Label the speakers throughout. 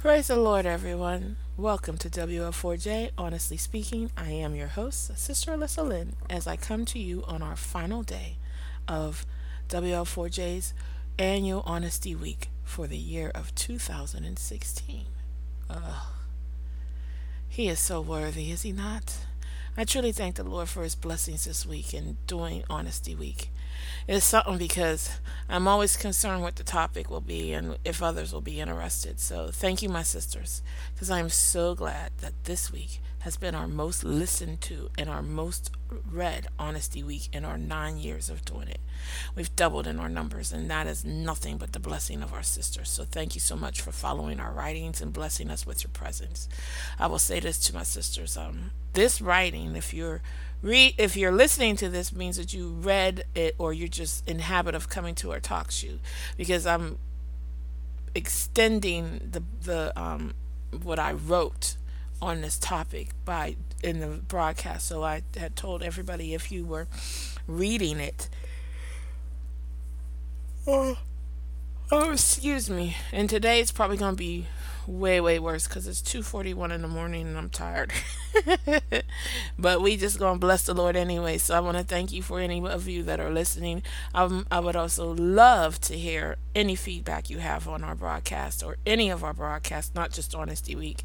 Speaker 1: Praise the Lord, everyone. Welcome to WL4J. Honestly speaking, I am your host, Sister Alyssa Lynn, as I come to you on our final day of WL4J's annual Honesty Week for the year of 2016. Ugh. He is so worthy, is he not? I truly thank the Lord for his blessings this week in doing Honesty Week. It's something because I'm always concerned what the topic will be and if others will be interested. So thank you, my sisters, because I am so glad that this week has been our most listened to and our most read Honesty Week in our nine years of doing it. We've doubled in our numbers, and that is nothing but the blessing of our sisters. So thank you so much for following our writings and blessing us with your presence. I will say this to my sisters: um, this writing, if you're read, if you're listening to this, means that you read it or you're just in habit of coming to our talk show, because I'm extending the the um, what I wrote on this topic by in the broadcast. So I had told everybody if you were reading it. Oh, oh excuse me. And today it's probably going to be way way worse because it's 2.41 in the morning and i'm tired. But we just gonna bless the lord anyway so i want to thank you for any of you that are listening. Um, i would also love to hear any feedback you have on our broadcast or any of our broadcasts not just honesty week.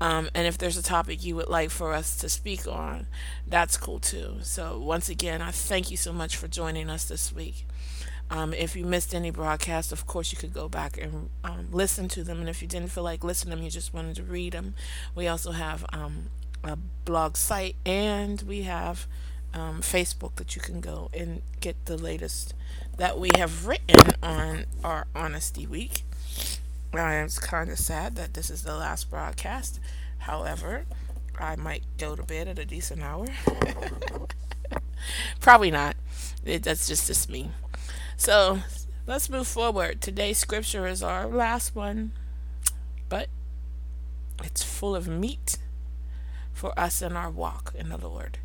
Speaker 1: Um, and if there's a topic you would like for us to speak on that's cool too. So once again i thank you so much for joining us this week um, if you missed any broadcasts, of course, you could go back and um, listen to them. And if you didn't feel like listening to them, you just wanted to read them, we also have um, a blog site and we have um, Facebook that you can go and get the latest that we have written on our Honesty Week. I am kind of sad that this is the last broadcast. However, I might go to bed at a decent hour. Probably not. It, that's just just me. So let's move forward. Today's scripture is our last one, but it's full of meat for us in our walk in the Lord.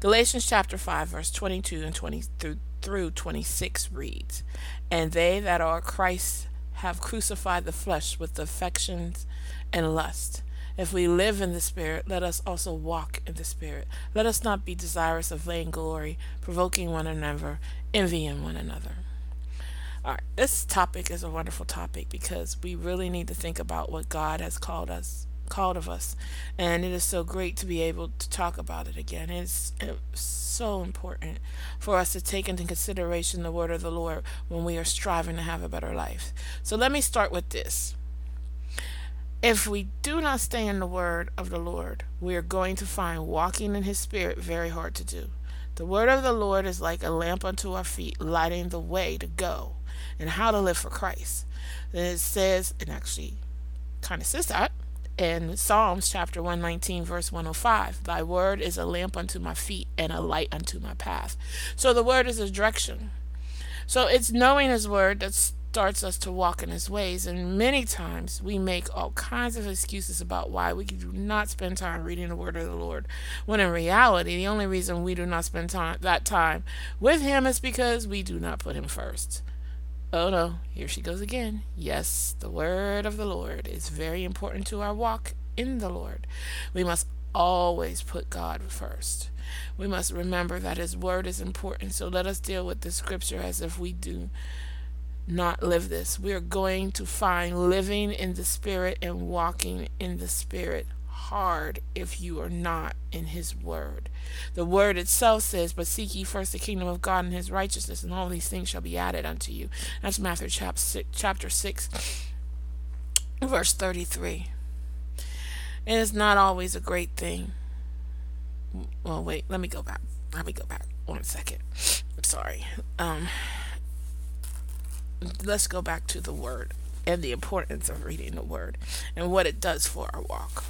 Speaker 1: Galatians chapter 5, verse 22 and 20 through, through 26 reads, And they that are Christ have crucified the flesh with affections and lust. If we live in the Spirit, let us also walk in the Spirit. Let us not be desirous of vainglory, provoking one another, envying one another. All right, this topic is a wonderful topic because we really need to think about what God has called us called of us. And it is so great to be able to talk about it again. It's, it's so important for us to take into consideration the word of the lord when we are striving to have a better life. So let me start with this. If we do not stay in the word of the lord we are going to find walking in his spirit very hard to do. The word of the lord is like a lamp unto our feet lighting the way to go and how to live for Christ. And it says, and actually kind of says that in Psalms chapter 119, verse 105 Thy word is a lamp unto my feet and a light unto my path. So the word is a direction. So it's knowing His word that starts us to walk in His ways. And many times we make all kinds of excuses about why we do not spend time reading the word of the Lord. When in reality, the only reason we do not spend time that time with Him is because we do not put Him first. Oh no, here she goes again. Yes, the word of the Lord is very important to our walk in the Lord. We must always put God first. We must remember that His word is important. So let us deal with the scripture as if we do not live this. We are going to find living in the Spirit and walking in the Spirit hard if you are not in His Word. The Word itself says, But seek ye first the kingdom of God and His righteousness, and all these things shall be added unto you. That's Matthew chapter 6, verse 33. It is not always a great thing. Well, wait, let me go back. Let me go back one second. I'm sorry. Um, let's go back to the Word and the importance of reading the Word and what it does for our walk.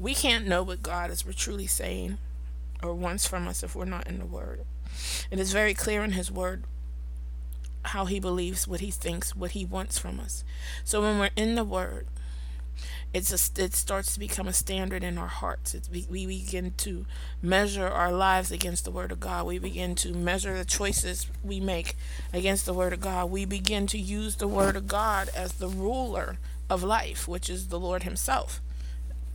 Speaker 1: We can't know what God is truly saying or wants from us if we're not in the Word. It is very clear in His Word how He believes, what He thinks, what He wants from us. So when we're in the Word, it's a, it starts to become a standard in our hearts. It's, we, we begin to measure our lives against the Word of God. We begin to measure the choices we make against the Word of God. We begin to use the Word of God as the ruler of life, which is the Lord Himself.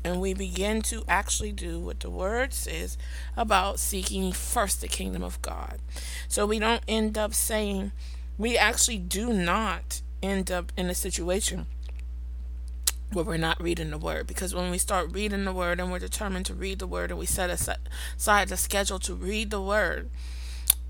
Speaker 1: And we begin to actually do what the Word says about seeking first the kingdom of God. So we don't end up saying, we actually do not end up in a situation where we're not reading the word because when we start reading the word and we're determined to read the word and we set aside a schedule to read the word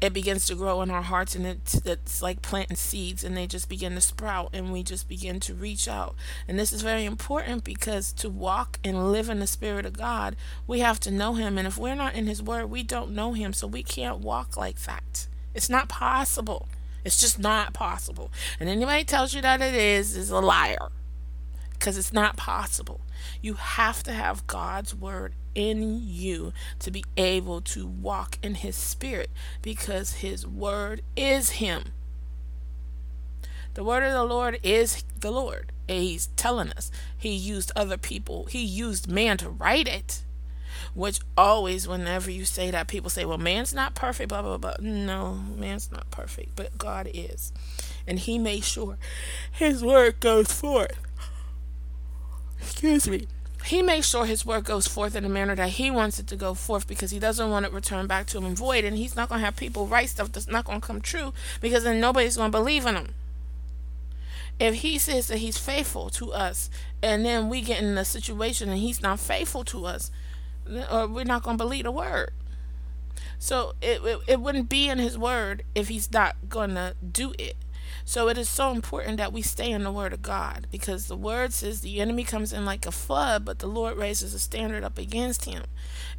Speaker 1: it begins to grow in our hearts and it's, it's like planting seeds and they just begin to sprout and we just begin to reach out. And this is very important because to walk and live in the spirit of god we have to know him. And if we're not in his word we don't know him. So we can't walk like that. It's not possible. It's just not possible. And anybody tells you that it is is a liar. Because it's not possible. You have to have God's word in you to be able to walk in His Spirit because His word is Him. The word of the Lord is the Lord. He's telling us He used other people, He used man to write it. Which always, whenever you say that, people say, well, man's not perfect, blah, blah, blah. No, man's not perfect, but God is. And He made sure His word goes forth excuse me, he makes sure his word goes forth in the manner that he wants it to go forth because he doesn't want it returned back to him in void. And he's not going to have people write stuff that's not going to come true because then nobody's going to believe in him. If he says that he's faithful to us and then we get in a situation and he's not faithful to us, or uh, we're not going to believe the word. So it, it, it wouldn't be in his word if he's not going to do it. So it is so important that we stay in the Word of God because the Word says the enemy comes in like a flood, but the Lord raises a standard up against him.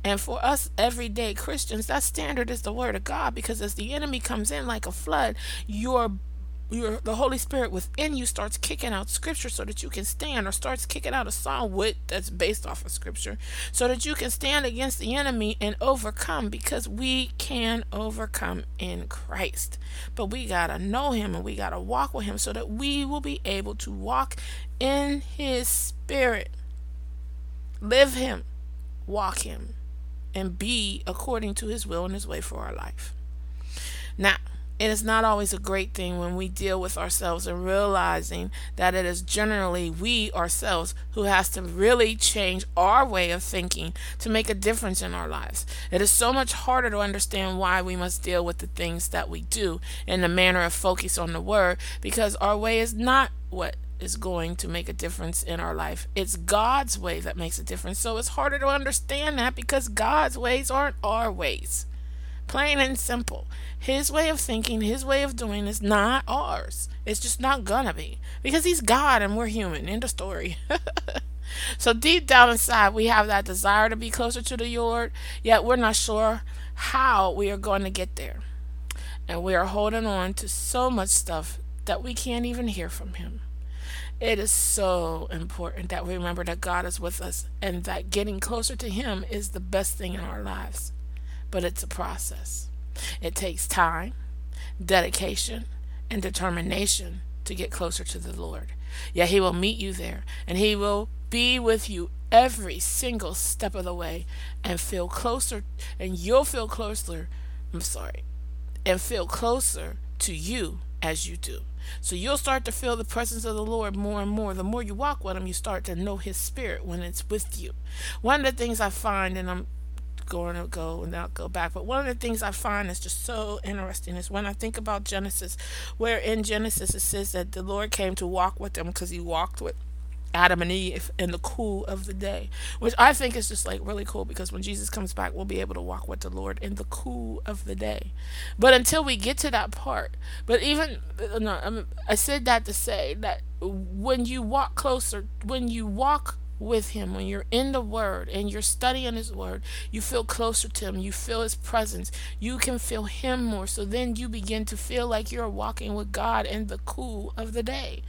Speaker 1: And for us everyday Christians, that standard is the Word of God because as the enemy comes in like a flood, your your the Holy Spirit within you starts kicking out scripture so that you can stand, or starts kicking out a psalm with that's based off of scripture, so that you can stand against the enemy and overcome because we can overcome in Christ. But we gotta know him and we gotta walk with him so that we will be able to walk in his spirit. Live him, walk him, and be according to his will and his way for our life. Now it is not always a great thing when we deal with ourselves and realizing that it is generally we ourselves who has to really change our way of thinking to make a difference in our lives. It is so much harder to understand why we must deal with the things that we do in the manner of focus on the word because our way is not what is going to make a difference in our life. It's God's way that makes a difference. So it's harder to understand that because God's ways aren't our ways. Plain and simple. His way of thinking, his way of doing is not ours. It's just not gonna be. Because he's God and we're human. End of story. so deep down inside, we have that desire to be closer to the Lord, yet we're not sure how we are going to get there. And we are holding on to so much stuff that we can't even hear from him. It is so important that we remember that God is with us and that getting closer to him is the best thing in our lives but it's a process. It takes time, dedication, and determination to get closer to the Lord. Yet He will meet you there, and He will be with you every single step of the way and feel closer, and you'll feel closer. I'm sorry, and feel closer to you as you do. So you'll start to feel the presence of the Lord more and more. The more you walk with Him, you start to know His Spirit when it's with you. One of the things I find, and I'm going to go and not go back. But one of the things I find is just so interesting is when I think about Genesis, where in Genesis it says that the Lord came to walk with them because he walked with Adam and Eve in the cool of the day, which I think is just like really cool because when Jesus comes back, we'll be able to walk with the Lord in the cool of the day. But until we get to that part, but even no, um, I said that to say that when you walk closer, when you walk with him. When you're in the word and you're studying his word you feel closer to him. You feel his presence. You can feel him more. So then you begin to feel like you're walking with god in the cool of the day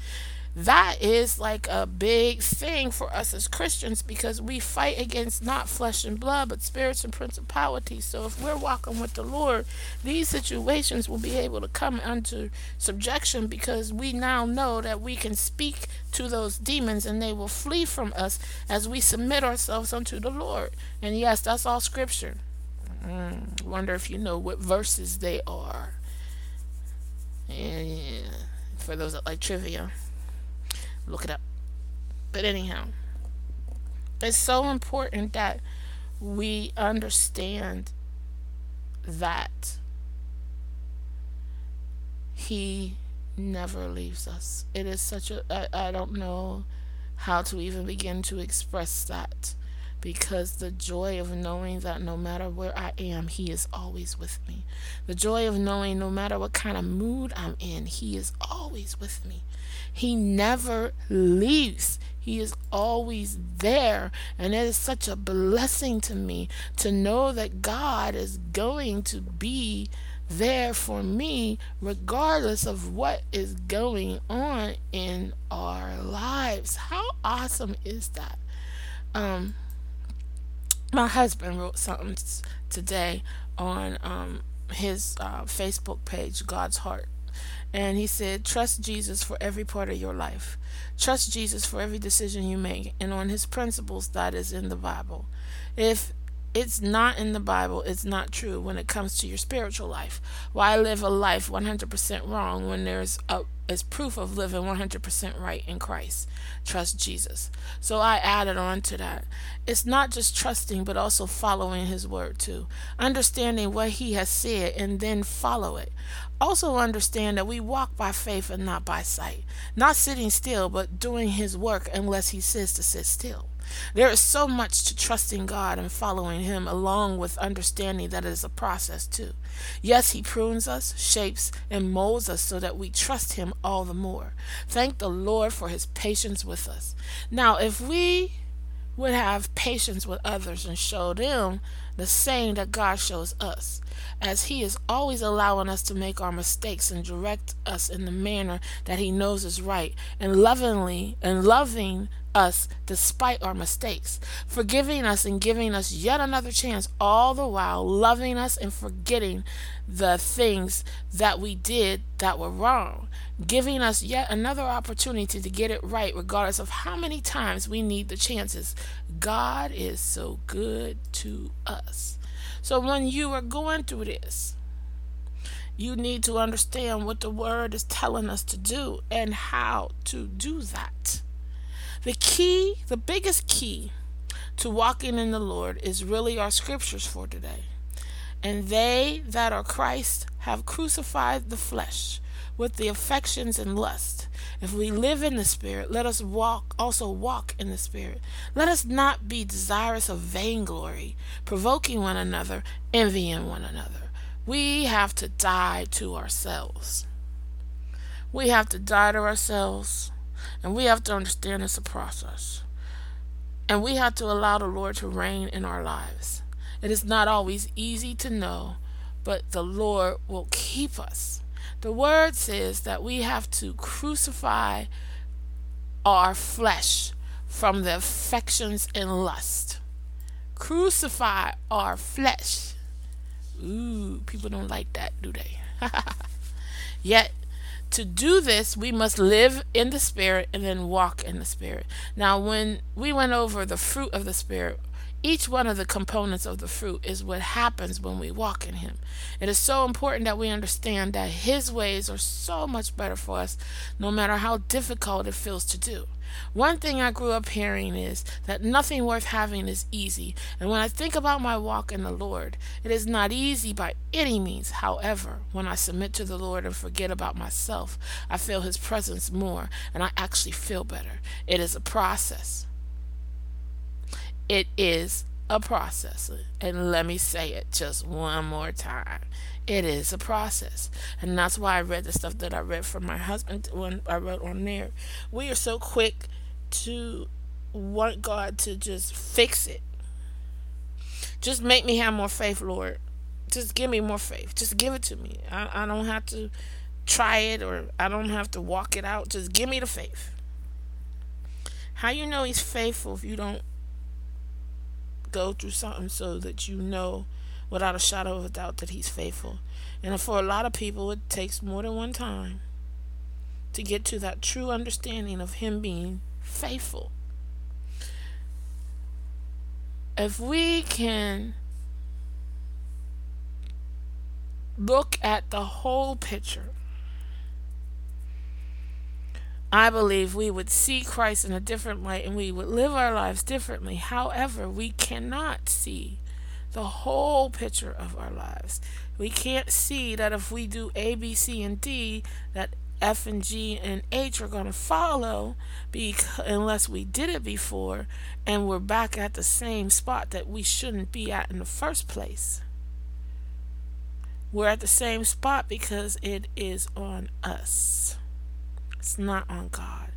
Speaker 1: that is like a big thing for us as Christians because we fight against not flesh and blood, but spirits and principalities. So if we're walking with the Lord, these situations will be able to come under subjection because we now know that we can speak to those demons and they will flee from us as we submit ourselves unto the Lord. And yes, that's all scripture. Mm, wonder if you know what verses they are. And for those that like trivia, look it up. But anyhow, it's so important that we understand that He never leaves us. It is such a, I, I don't know how to even begin to express that because the joy of knowing that no matter where I am, He is always with me. The joy of knowing no matter what kind of mood I'm in, He is always with me. He never leaves. He is always there. And it is such a blessing to me to know that God is going to be there for me regardless of what is going on in our lives. How awesome is that? Um my husband wrote something today on um, his uh, Facebook page, God's Heart. And he said, Trust Jesus for every part of your life. Trust Jesus for every decision you make and on his principles that is in the Bible. If it's not in the Bible, it's not true when it comes to your spiritual life. Why live a life 100% wrong when there's a is proof of living 100% right in Christ. Trust Jesus. So I added on to that. It's not just trusting, but also following His word too. Understanding what He has said and then follow it. Also understand that we walk by faith and not by sight. Not sitting still, but doing His work unless He says to sit still. There is so much to trusting God and following Him, along with understanding that it is a process too. Yes, He prunes us, shapes, and molds us so that we trust Him all the more. Thank the Lord for His patience with us. Now, if we would have patience with others and show them the same that God shows us, as He is always allowing us to make our mistakes and direct us in the manner that He knows is right, and lovingly and loving us despite our mistakes, forgiving us and giving us yet another chance, all the while loving us and forgetting the things that we did that were wrong, giving us yet another opportunity to get it right, regardless of how many times we need the chances. God is so good to us. So when you are going through this, you need to understand what the word is telling us to do and how to do that. The key, the biggest key to walking in the Lord is really our scriptures for today. And they that are Christ have crucified the flesh with the affections and lust. If we live in the Spirit, let us walk also walk in the Spirit. Let us not be desirous of vainglory, provoking one another, envying one another. We have to die to ourselves. We have to die to ourselves and we have to understand it's a process. And we have to allow the Lord to reign in our lives. It is not always easy to know, but the Lord will keep us. The word says that we have to crucify our flesh from the affections and lust. Crucify our flesh. Ooh, people don't like that, do they? Yet to do this, we must live in the Spirit and then walk in the Spirit. Now, when we went over the fruit of the Spirit, each one of the components of the fruit is what happens when we walk in Him. It is so important that we understand that His ways are so much better for us, no matter how difficult it feels to do. One thing I grew up hearing is that nothing worth having is easy. And when I think about my walk in the Lord, it is not easy by any means. However, when I submit to the Lord and forget about myself, I feel His presence more and I actually feel better. It is a process. It is a process. And let me say it just one more time. It is a process. And that's why I read the stuff that I read from my husband when I wrote on there. We are so quick to want God to just fix it. Just make me have more faith, Lord. Just give me more faith. Just give it to me. I, I don't have to try it or I don't have to walk it out. Just give me the faith. How you know he's faithful if you don't go through something so that you know without a shadow of a doubt that he's faithful. And for a lot of people it takes more than one time to get to that true understanding of him being faithful. If we can look at the whole picture I believe we would see Christ in a different light and we would live our lives differently. However, we cannot see the whole picture of our lives. We can't see that if we do A, B, C, and D, that F and G and H are going to follow because, unless we did it before and we're back at the same spot that we shouldn't be at in the first place. We're at the same spot because it is on us. It's not on God.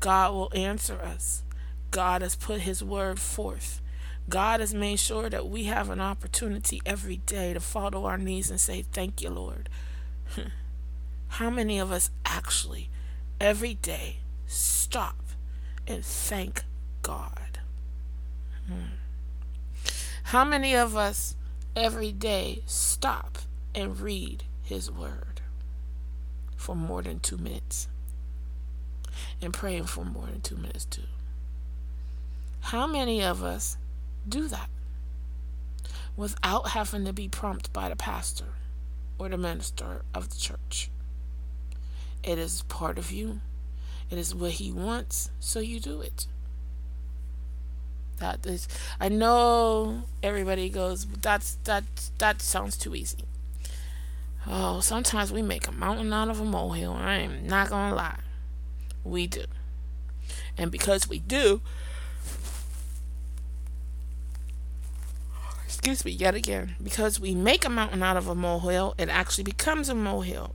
Speaker 1: God will answer us. God has put His word forth. God has made sure that we have an opportunity every day to fall to our knees and say, Thank you, Lord. How many of us actually, every day, stop and thank God? Hmm. How many of us every day stop and read His Word for more than two minutes? And praying for more than two minutes too. How many of us do that without having to be prompted by the pastor or the minister of the church? It is part of you. It is what he wants, so you do it. That is, I know everybody goes, that's that that sounds too easy. Oh, sometimes we make a mountain out of a molehill. I am not gonna lie. We do. And because we do, excuse me, yet again, because we make a mountain out of a molehill, it actually becomes a molehill.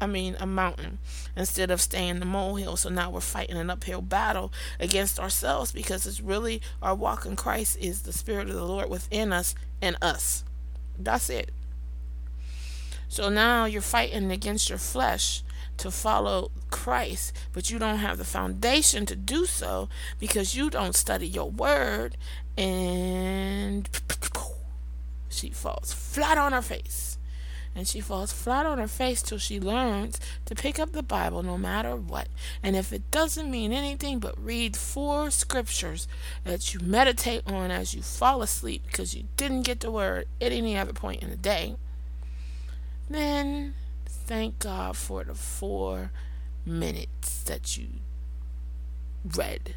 Speaker 1: I mean, a mountain instead of staying the molehill. So now we're fighting an uphill battle against ourselves because it's really our walk in Christ is the Spirit of the Lord within us and us. That's it. So now you're fighting against your flesh to follow Christ, but you don't have the foundation to do so because you don't study your word, and she falls flat on her face. And she falls flat on her face till she learns to pick up the Bible no matter what. And if it doesn't mean anything but read four scriptures that you meditate on as you fall asleep because you didn't get the word at any other point in the day, then thank God for the four minutes that you read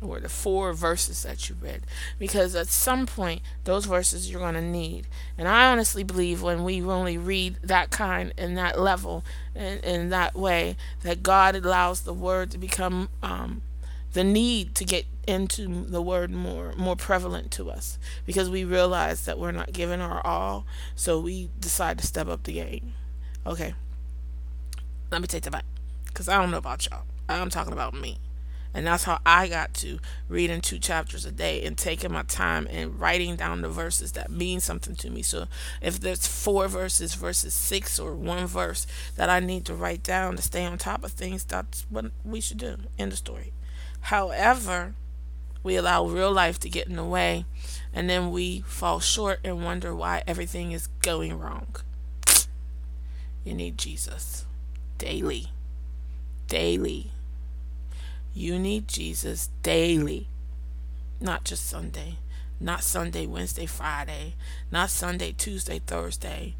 Speaker 1: or the four verses that you read. Because at some point those verses you're going to need. And i honestly believe when we only read that kind and that level and in that way that god allows the word to become um, the need to get into the word more more prevalent to us. Because we realize that we're not giving our all so we decide to step up the game okay let me take that back because I don't know about y'all. I'm talking about me. And that's how I got to reading two chapters a day and taking my time and writing down the verses that mean something to me. So if there's four verses versus six or one verse that I need to write down to stay on top of things, that's what we should do. End of story. However, we allow real life to get in the way and then we fall short and wonder why everything is going wrong. You need Jesus daily. Daily. You need Jesus daily. Not just Sunday. Not Sunday, Wednesday, Friday. Not Sunday, Tuesday, Thursday.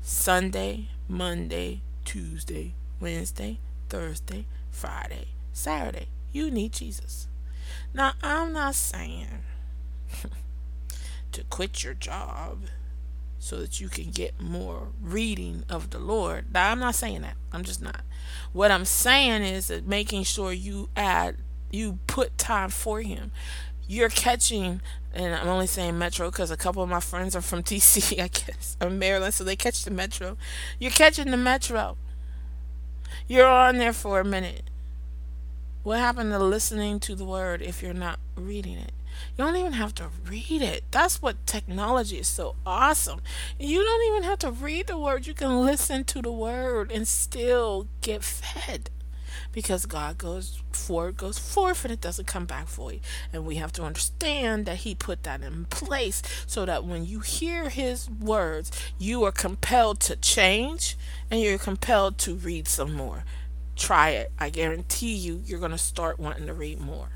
Speaker 1: Sunday, Monday, Tuesday, Wednesday, Thursday, Friday, Saturday. You need Jesus. Now, I'm not saying to quit your job so that you can get more reading of the Lord. Now, I'm not saying that. I'm just not. What I'm saying is that making sure you add, you put time for Him. You're catching, and I'm only saying Metro because a couple of my friends are from DC, I guess, or Maryland, so they catch the Metro. You're catching the Metro. You're on there for a minute. What happened to listening to the Word if you're not reading it? You don't even have to read it. That's what technology is so awesome. You don't even have to read the word. You can listen to the word and still get fed. because God goes forward, goes forth, and it doesn't come back void. And we have to understand that He put that in place so that when you hear His words, you are compelled to change and you're compelled to read some more. Try it. I guarantee you, you're going to start wanting to read more.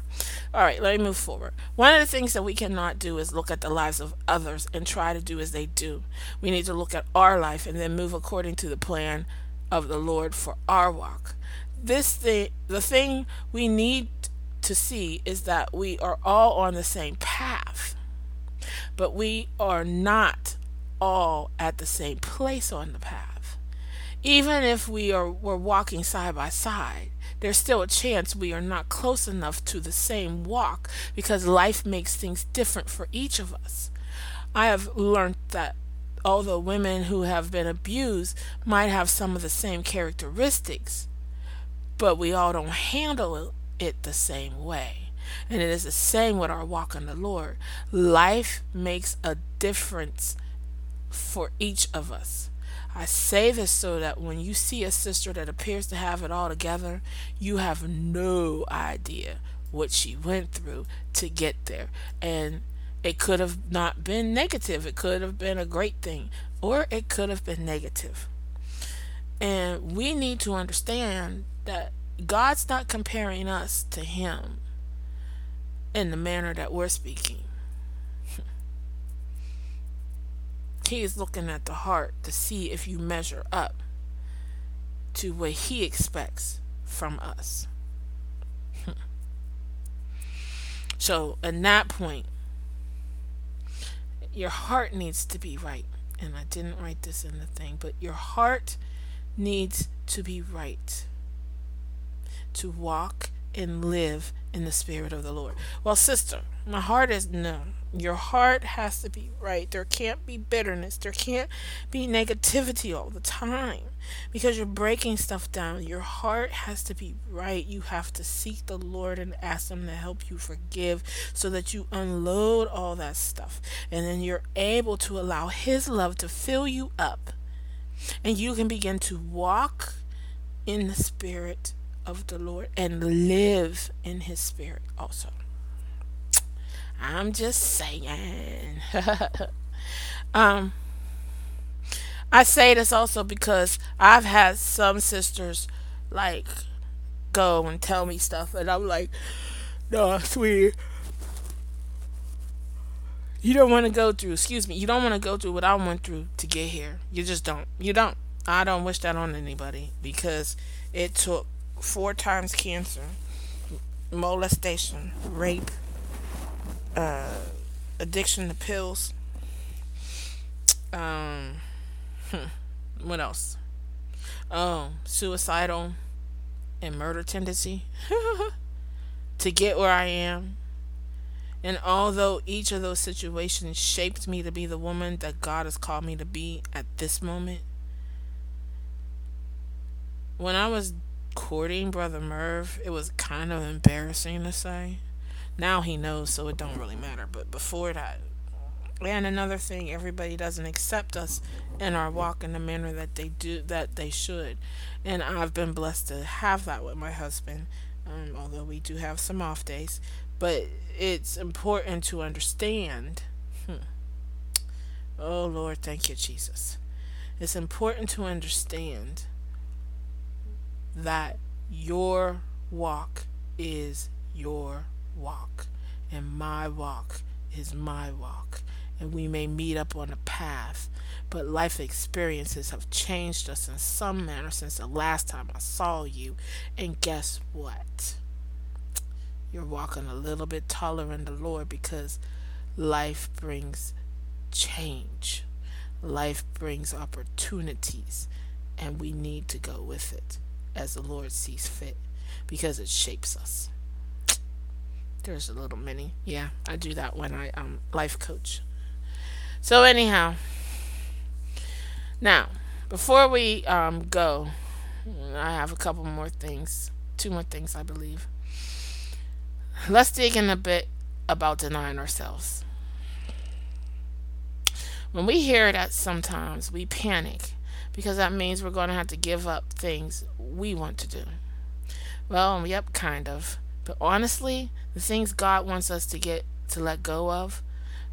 Speaker 1: All right, let me move forward. One of the things that we cannot do is look at the lives of others and try to do as they do. We need to look at our life and then move according to the plan of the Lord for our walk. This thing, the thing we need to see is that we are all on the same path, but we are not all at the same place on the path. Even if we are we're walking side by side, there's still a chance we are not close enough to the same walk because life makes things different for each of us. I have learned that although women who have been abused might have some of the same characteristics, but we all don't handle it the same way. And it is the same with our walk in the Lord. Life makes a difference for each of us. I say this so that when you see a sister that appears to have it all together, you have no idea what she went through to get there. And it could have not been negative, it could have been a great thing, or it could have been negative. And we need to understand that God's not comparing us to Him in the manner that we're speaking. He is looking at the heart to see if you measure up to what He expects from us. so, at that point, your heart needs to be right. And I didn't write this in the thing, but your heart needs to be right to walk and live in the Spirit of the Lord. Well, sister, my heart is no. Your heart has to be right. There can't be bitterness. There can't be negativity all the time because you're breaking stuff down. Your heart has to be right. You have to seek the Lord and ask Him to help you forgive so that you unload all that stuff. And then you're able to allow His love to fill you up. And you can begin to walk in the Spirit of the Lord and live in His Spirit also. I'm just saying. um, I say this also because I've had some sisters like go and tell me stuff, and I'm like, no, sweetie. You don't want to go through, excuse me, you don't want to go through what I went through to get here. You just don't. You don't. I don't wish that on anybody because it took four times cancer, molestation, rape, uh, addiction to pills. Um, hmm, what else? Oh, suicidal and murder tendency to get where I am. And although each of those situations shaped me to be the woman that God has called me to be at this moment, when I was courting Brother Merv, it was kind of embarrassing to say. Now he knows, so it don't really matter. But before that, and another thing, everybody doesn't accept us in our walk in the manner that they do that they should. And I've been blessed to have that with my husband, um, although we do have some off days. But it's important to understand. Hmm. Oh Lord, thank you, Jesus. It's important to understand that your walk is your walk, and my walk is my walk. And we may meet up on a path, but life experiences have changed us in some manner since the last time I saw you. And guess what? You're walking a little bit taller in the Lord because life brings change, life brings opportunities, and we need to go with it as the Lord sees fit because it shapes us. There's a little mini. Yeah, I do that when I um life coach. So anyhow, now before we um go, I have a couple more things, two more things I believe. Let's dig in a bit about denying ourselves. When we hear that sometimes we panic because that means we're going to have to give up things we want to do. Well, yep, kind of. But honestly, the things God wants us to get to let go of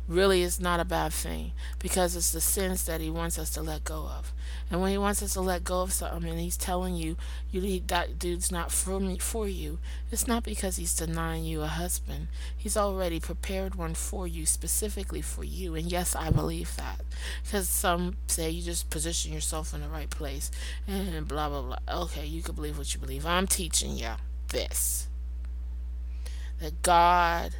Speaker 1: really is not a bad thing because it's the sins that he wants us to let go of. And when he wants us to let go of something and he's telling you, you that dude's not for me for you, it's not because he's denying you a husband. He's already prepared one for you specifically for you. And yes, I believe that. Because some say you just position yourself in the right place and blah blah blah. Okay, you can believe what you believe. I'm teaching you this. That God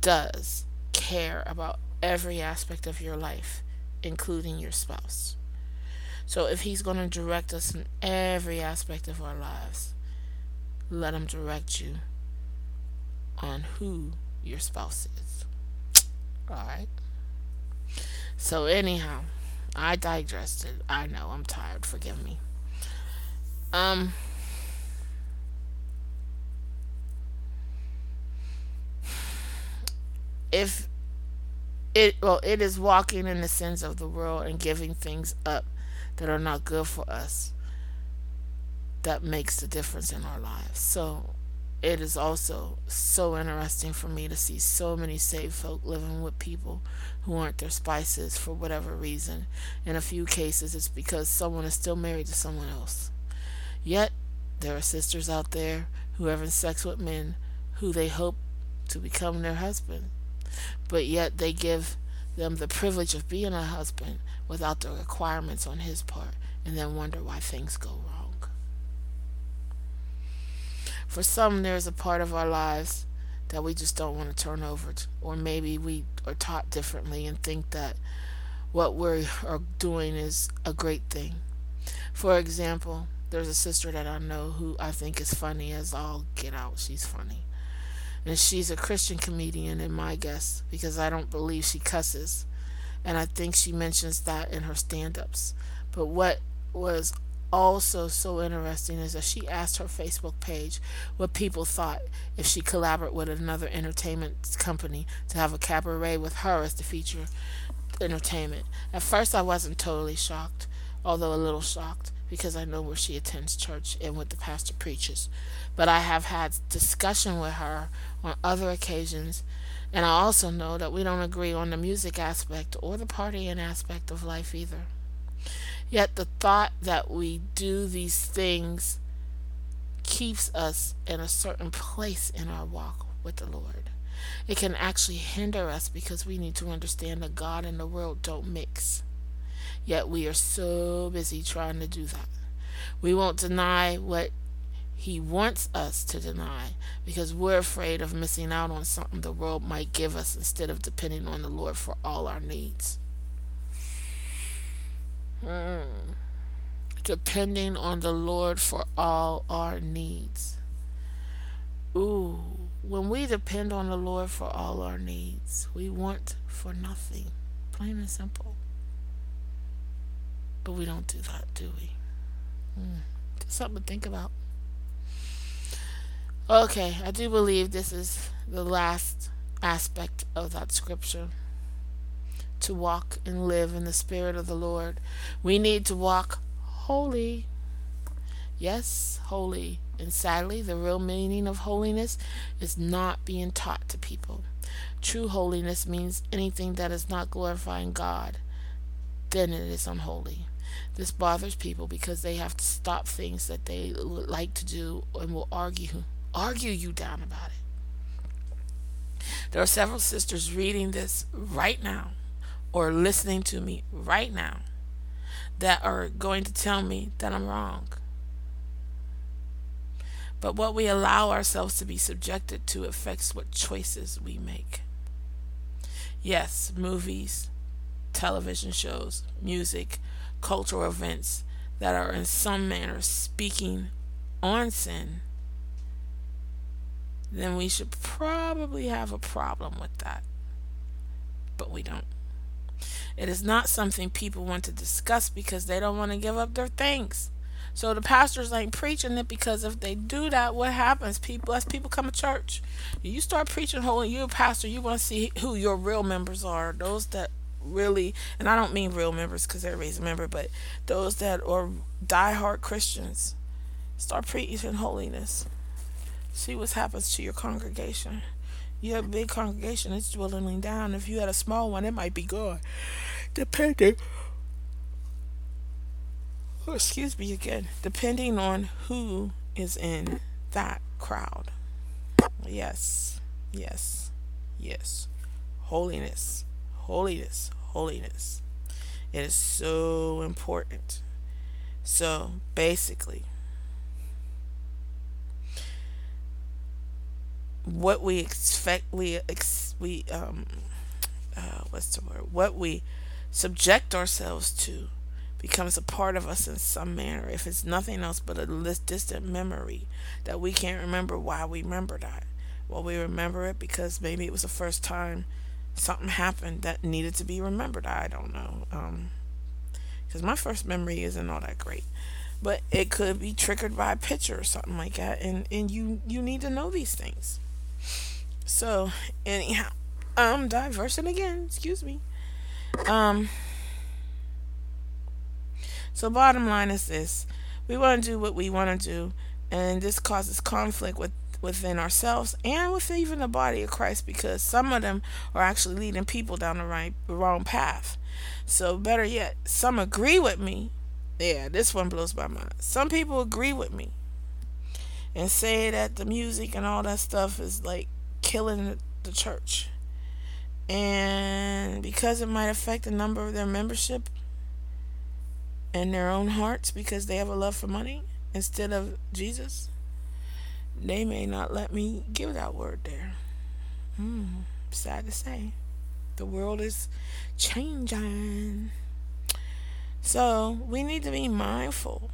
Speaker 1: does care about every aspect of your life, including your spouse. So if He's going to direct us in every aspect of our lives, let Him direct you on who your spouse is. Alright? So, anyhow, I digressed. I know, I'm tired. Forgive me. Um. If it well it is walking in the sins of the world and giving things up that are not good for us that makes the difference in our lives so it is also so interesting for me to see so many saved folk living with people who aren't their spices for whatever reason. In a few cases, it's because someone is still married to someone else. Yet, there are sisters out there who are having sex with men who they hope to become their husband but yet they give them the privilege of being a husband without the requirements on his part and then wonder why things go wrong. For some, there's a part of our lives that we just don't want to turn over, to, or maybe we are taught differently and think that what we are doing is a great thing. For example, there's a sister that I know who I think is funny as all get out. She's funny and she's a Christian comedian in my guess because I don't believe she cusses. And I think she mentions that in her stand ups. But what was also so interesting is that she asked her Facebook page what people thought if she collaborated with another entertainment company to have a cabaret with her as the feature entertainment. At first, I wasn't totally shocked, although a little shocked because I know where she attends church and what the pastor preaches. But I have had discussion with her on other occasions, and I also know that we don't agree on the music aspect or the partying aspect of life either. Yet the thought that we do these things keeps us in a certain place in our walk with the Lord. It can actually hinder us because we need to understand that God and the world don't mix. Yet we are so busy trying to do that. We won't deny what he wants us to deny because we're afraid of missing out on something the world might give us instead of depending on the Lord for all our needs. Hmm. Depending on the Lord for all our needs. Ooh, when we depend on the Lord for all our needs, we want for nothing. Plain and simple. But we don't do that, do we? Mm. Something to think about. Okay, I do believe this is the last aspect of that scripture. To walk and live in the Spirit of the Lord, we need to walk holy. Yes, holy. And sadly, the real meaning of holiness is not being taught to people. True holiness means anything that is not glorifying God, then it is unholy. This bothers people because they have to stop things that they like to do and will argue argue you down about it. There are several sisters reading this right now or listening to me right now that are going to tell me that I'm wrong. But what we allow ourselves to be subjected to affects what choices we make. Yes, movies, television shows, music, cultural events that are in some manner speaking on sin then we should probably have a problem with that. But we don't. It is not something people want to discuss because they don't want to give up their things. So the pastors ain't preaching it because if they do that, what happens? People, as people come to church, you start preaching holy. You're a pastor. You want to see who your real members are. Those that really, and I don't mean real members because everybody's a member, but those that are diehard Christians. Start preaching holiness See what happens to your congregation. You have a big congregation, it's dwindling down. If you had a small one, it might be gone. Depending. Oh, excuse me again. Depending on who is in that crowd. Yes. Yes. Yes. Holiness. Holiness. Holiness. It is so important. So basically, what we expect, we ex, we um, uh, what's the word? What we subject ourselves to becomes a part of us in some manner. If it's nothing else but a distant memory that we can't remember why we remember that. Well, we remember it because maybe it was the first time something happened that needed to be remembered. I don't know. Um, because my first memory isn't all that great but it could be triggered by a picture or something like that and and you you need to know these things so anyhow um diversing again excuse me um so bottom line is this we want to do what we want to do and this causes conflict with within ourselves and with even the body of Christ because some of them are actually leading people down the right wrong path. So better yet, some agree with me. Yeah, this one blows my mind. Some people agree with me and say that the music and all that stuff is like killing the church. And because it might affect the number of their membership and their own hearts because they have a love for money instead of Jesus, they may not let me give that word there. Hmm, sad to say. The world is changing. So we need to be mindful.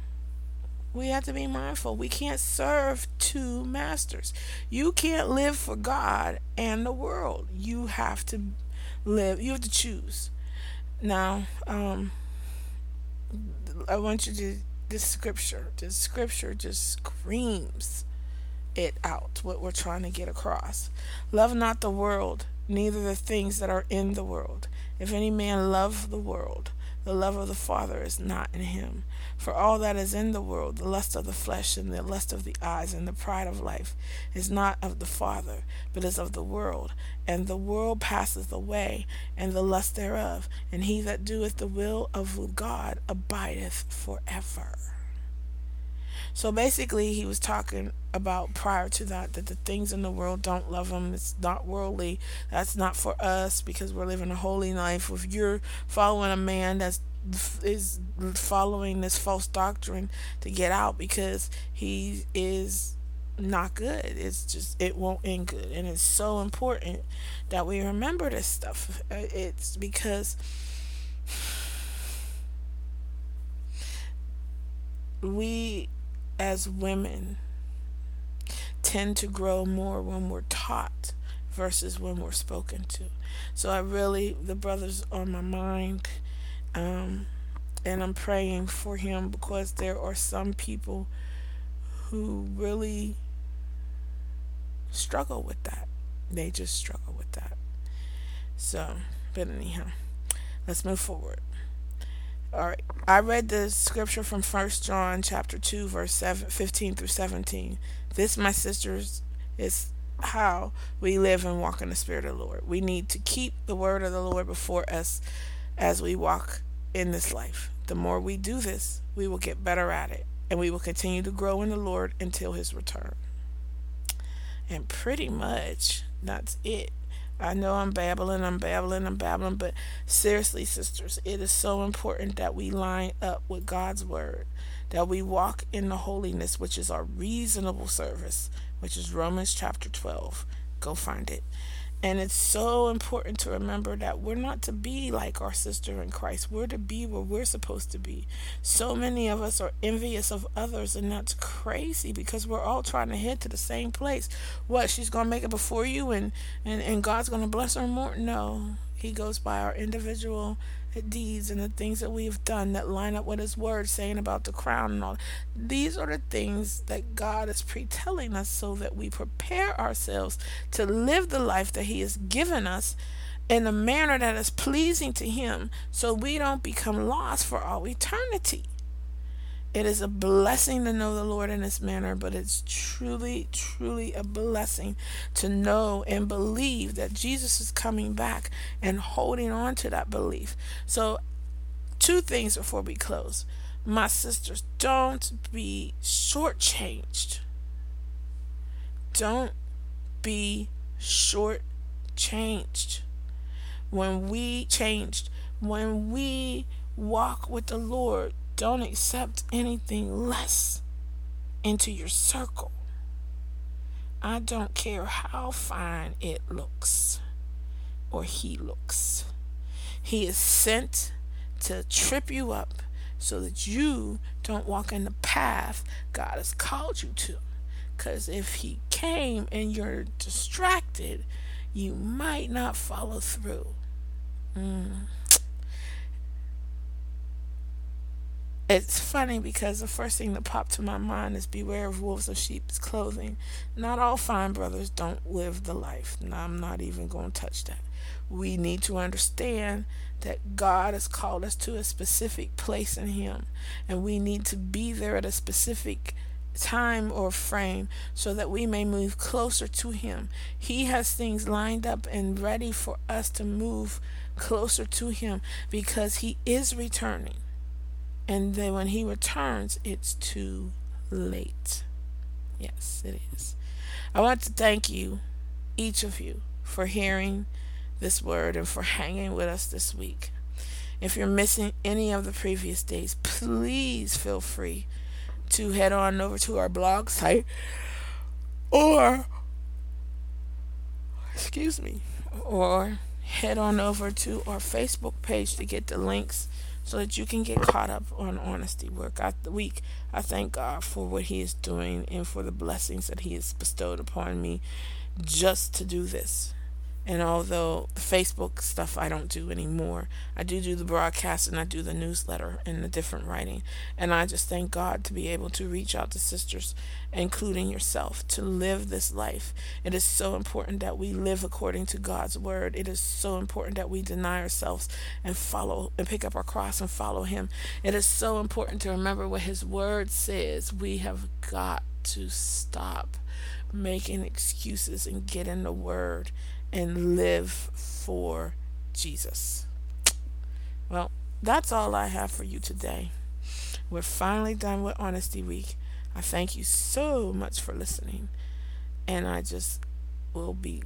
Speaker 1: We have to be mindful. We can't serve two masters. You can't live for God and the world. You have to live, you have to choose. Now, um, I want you to, this scripture, this scripture just screams it out, what we're trying to get across. Love not the world, neither the things that are in the world. If any man love the world, the love of the Father is not in him. For all that is in the world, the lust of the flesh and the lust of the eyes and the pride of life, is not of the Father, but is of the world. And the world passeth away, and the lust thereof, and he that doeth the will of God abideth forever. So basically, he was talking about prior to that that the things in the world don't love him. It's not worldly. That's not for us because we're living a holy life. If you're following a man that's is following this false doctrine to get out because he is not good. It's just it won't end good, and it's so important that we remember this stuff. It's because we as women tend to grow more when we're taught versus when we're spoken to. So I really, the brother's on my mind, um, and I'm praying for him because there are some people who really struggle with that. They just struggle with that. So, but anyhow, let's move forward. All right. I read the scripture from First John chapter 2 verse 7, 15 through 17. This, my sisters, is how we live and walk in the spirit of the Lord. We need to keep the word of the Lord before us as we walk in this life. The more we do this, we will get better at it and we will continue to grow in the Lord until his return. And pretty much that's it. I know I'm babbling, I'm babbling, I'm babbling, but seriously, sisters, it is so important that we line up with God's word, that we walk in the holiness, which is our reasonable service, which is Romans chapter 12. Go find it. And it's so important to remember that we're not to be like our sister in Christ. We're to be where we're supposed to be. So many of us are envious of others, and that's crazy because we're all trying to head to the same place. What, she's going to make it before you and, and, and God's going to bless her more? No. He goes by our individual deeds and the things that we've done that line up with His Word, saying about the crown and all. These are the things that God is pre-telling us so that we prepare ourselves to live the life that He has given us in a manner that is pleasing to Him so we don't become lost for all eternity. It is a blessing to know the Lord in this manner, but it's truly, truly a blessing to know and believe that Jesus is coming back and holding on to that belief. So, two things before we close. My sisters, don't be shortchanged. Don't be shortchanged. When we changed, when we walk with the Lord, don't accept anything less into your circle. I don't care how fine it looks or he looks. He is sent to trip you up so that you don't walk in the path God has called you to. Because if he came and you're distracted, you might not follow through. Mm. It's funny because the first thing that popped to my mind is beware of wolves of sheep's clothing. Not all fine brothers don't live the life. No, I'm not even going to touch that. We need to understand that God has called us to a specific place in Him, and we need to be there at a specific time or frame so that we may move closer to Him. He has things lined up and ready for us to move closer to Him because He is returning. And then when he returns, it's too late. Yes, it is. I want to thank you, each of you, for hearing this word and for hanging with us this week. If you're missing any of the previous days, please feel free to head on over to our blog site or, excuse me, or head on over to our Facebook page to get the links so that you can get caught up on honesty work the week. I thank God for what He is doing and for the blessings that He has bestowed upon me just to do this. And although the Facebook stuff I don't do anymore, I do do the broadcast and I do the newsletter and the different writing. And I just thank God to be able to reach out to sisters, including yourself, to live this life. It is so important that we live according to God's word. It is so important that we deny ourselves and follow and pick up our cross and follow Him. It is so important to remember what His word says. We have got to stop making excuses and get in the word and live for Jesus. Well, that's all I have for you today. We're finally done with Honesty Week. I thank you so much for listening. And I just will be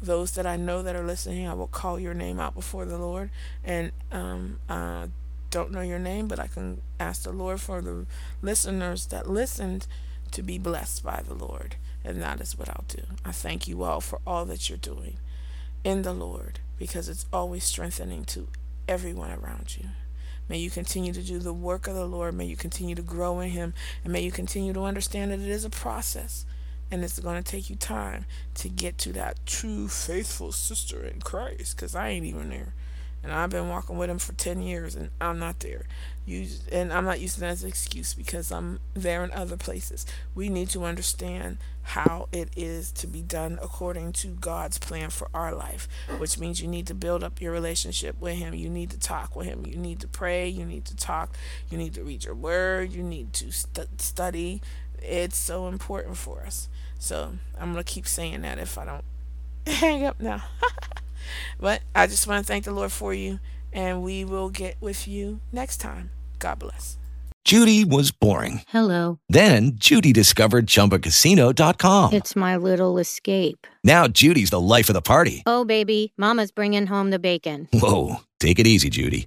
Speaker 1: those that I know that are listening, I will call your name out before the Lord. And um, I don't know your name, but I can ask the Lord for the listeners that listened to be blessed by the Lord. And that is what I'll do. I thank you all for all that you're doing in the Lord because it's always strengthening to everyone around you. May you continue to do the work of the Lord. May you continue to grow in Him. And may you continue to understand that it is a process and it's going to take you time to get to that true faithful sister in Christ because I ain't even there and I've been walking with him for 10 years and I'm not there. Use, and I'm not using that as an excuse because I'm there in other places. We need to understand how it is to be done according to God's plan for our life, which means you need to build up your relationship with Him. You need to talk with Him. You need to pray. You need to talk. You need to read your word. You need to st- study. It's so important for us. So I'm going to keep saying that if I don't hang up now. But I just want to thank the Lord for you, and we will get with you next time. God bless.
Speaker 2: Judy was boring.
Speaker 3: Hello.
Speaker 2: Then Judy discovered ChumbaCasino.com.
Speaker 3: It's my little escape.
Speaker 2: Now Judy's the life of the party.
Speaker 3: Oh, baby, Mama's bringing home the bacon.
Speaker 2: Whoa, take it easy, Judy.